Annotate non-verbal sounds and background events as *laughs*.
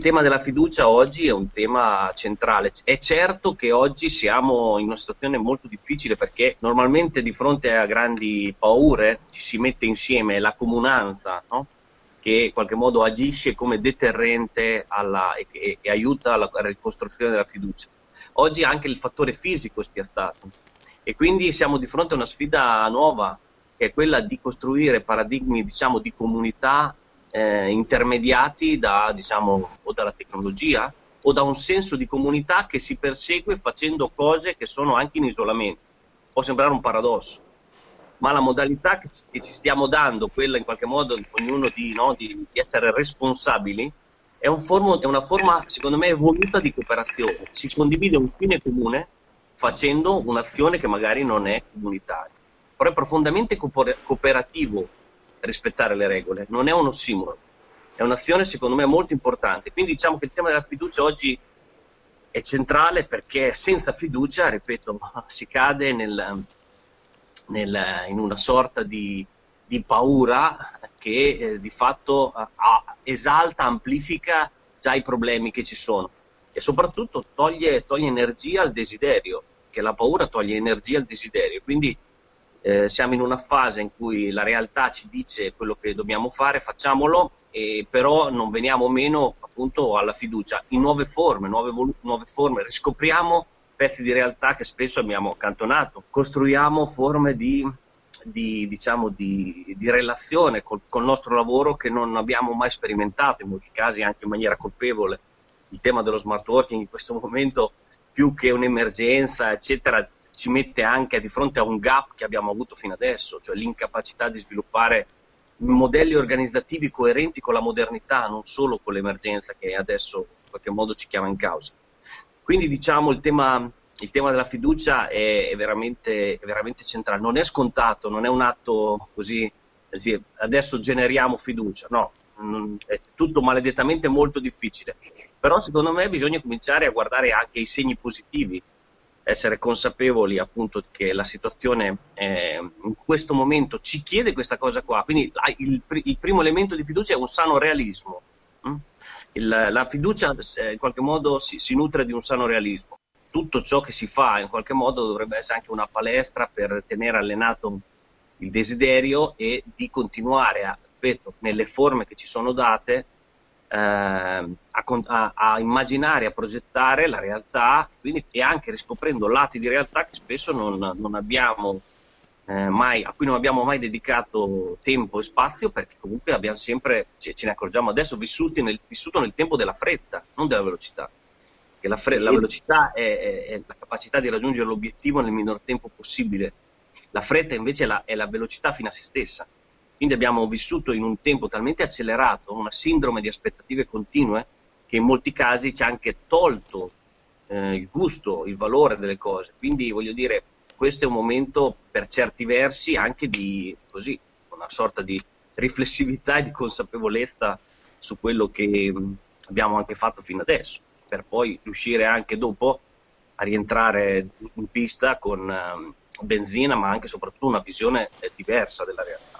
Il tema della fiducia oggi è un tema centrale. È certo che oggi siamo in una situazione molto difficile perché normalmente di fronte a grandi paure ci si mette insieme la comunanza, no? che in qualche modo agisce come deterrente alla, e, e, e, aiuta alla ricostruzione della fiducia. Oggi anche il fattore fisico sia stato e quindi siamo di fronte a una sfida nuova che è quella di costruire paradigmi diciamo, di comunità eh, intermediati da, diciamo, o dalla tecnologia o da un senso di comunità che si persegue facendo cose che sono anche in isolamento. Può sembrare un paradosso, ma la modalità che ci, stiamo dando, quella in qualche modo ognuno di, no, di, di essere responsabili, è, un formo, è, una forma, secondo me, evoluta di cooperazione. Si condivide un fine comune facendo un'azione che magari non è comunitaria, però è profondamente cooperativo rispettare le regole, non è un ossimoro, è un'azione secondo me molto importante. Quindi diciamo che il tema della fiducia oggi è centrale perché senza fiducia, ripeto, *laughs* si cade nel, nel, in una sorta di, di paura che eh, di fatto eh, esalta, amplifica già i problemi che ci sono e soprattutto toglie, toglie energia al desiderio, che la paura toglie energia al desiderio. Quindi eh, siamo in una fase in cui la realtà ci dice quello che dobbiamo fare, facciamolo, e però non veniamo meno appunto alla fiducia. In nuove forme, nuove, nuove forme, riscopriamo pezzi di realtà che spesso abbiamo accantonato, costruiamo forme di, di, diciamo, di, di relazione col, col nostro lavoro che non abbiamo mai sperimentato, in molti casi anche in maniera colpevole. Il tema dello smart working in questo momento, più che un'emergenza, eccetera, ci mette anche di fronte a un gap che abbiamo avuto fino adesso, cioè l'incapacità di sviluppare modelli organizzativi coerenti con la modernità, non solo con l'emergenza che adesso in qualche modo ci chiama in causa. Quindi diciamo il tema, il tema della fiducia è, veramente, è, veramente, centrale, non è scontato, non è un atto così, così adesso generiamo fiducia, no, è tutto maledettamente molto difficile, però secondo me bisogna cominciare a guardare anche i segni positivi essere consapevoli appunto che la situazione eh, in questo momento ci chiede questa cosa qua. Quindi il, il primo elemento di fiducia è un sano realismo. Mm? Il, la fiducia eh, in qualche modo si, si, nutre di un sano realismo. Tutto ciò che si fa in qualche modo dovrebbe essere anche una palestra per tenere allenato il desiderio e di continuare a, ripeto, nelle forme che ci sono date, a, a, a, immaginare, a progettare la realtà quindi, e anche riscoprendo lati di realtà che spesso non, non abbiamo eh, mai, a cui non abbiamo mai dedicato tempo e spazio perché comunque abbiamo sempre, ce, ce ne accorgiamo adesso, nel, vissuto nel tempo della fretta, non della velocità. Che la, fre- la velocità è, è, è, la capacità di raggiungere l'obiettivo nel minor tempo possibile. La fretta invece è la, è la velocità fino a se stessa. Quindi abbiamo vissuto in un tempo talmente accelerato, una sindrome di aspettative continue, che in molti casi ci ha anche tolto eh, il gusto, il valore delle cose. Quindi voglio dire, questo è un momento per certi versi anche di così, una sorta di riflessività e di consapevolezza su quello che abbiamo anche fatto fino adesso, per poi riuscire anche dopo a rientrare in pista con uh, benzina, ma anche e soprattutto una visione diversa della realtà.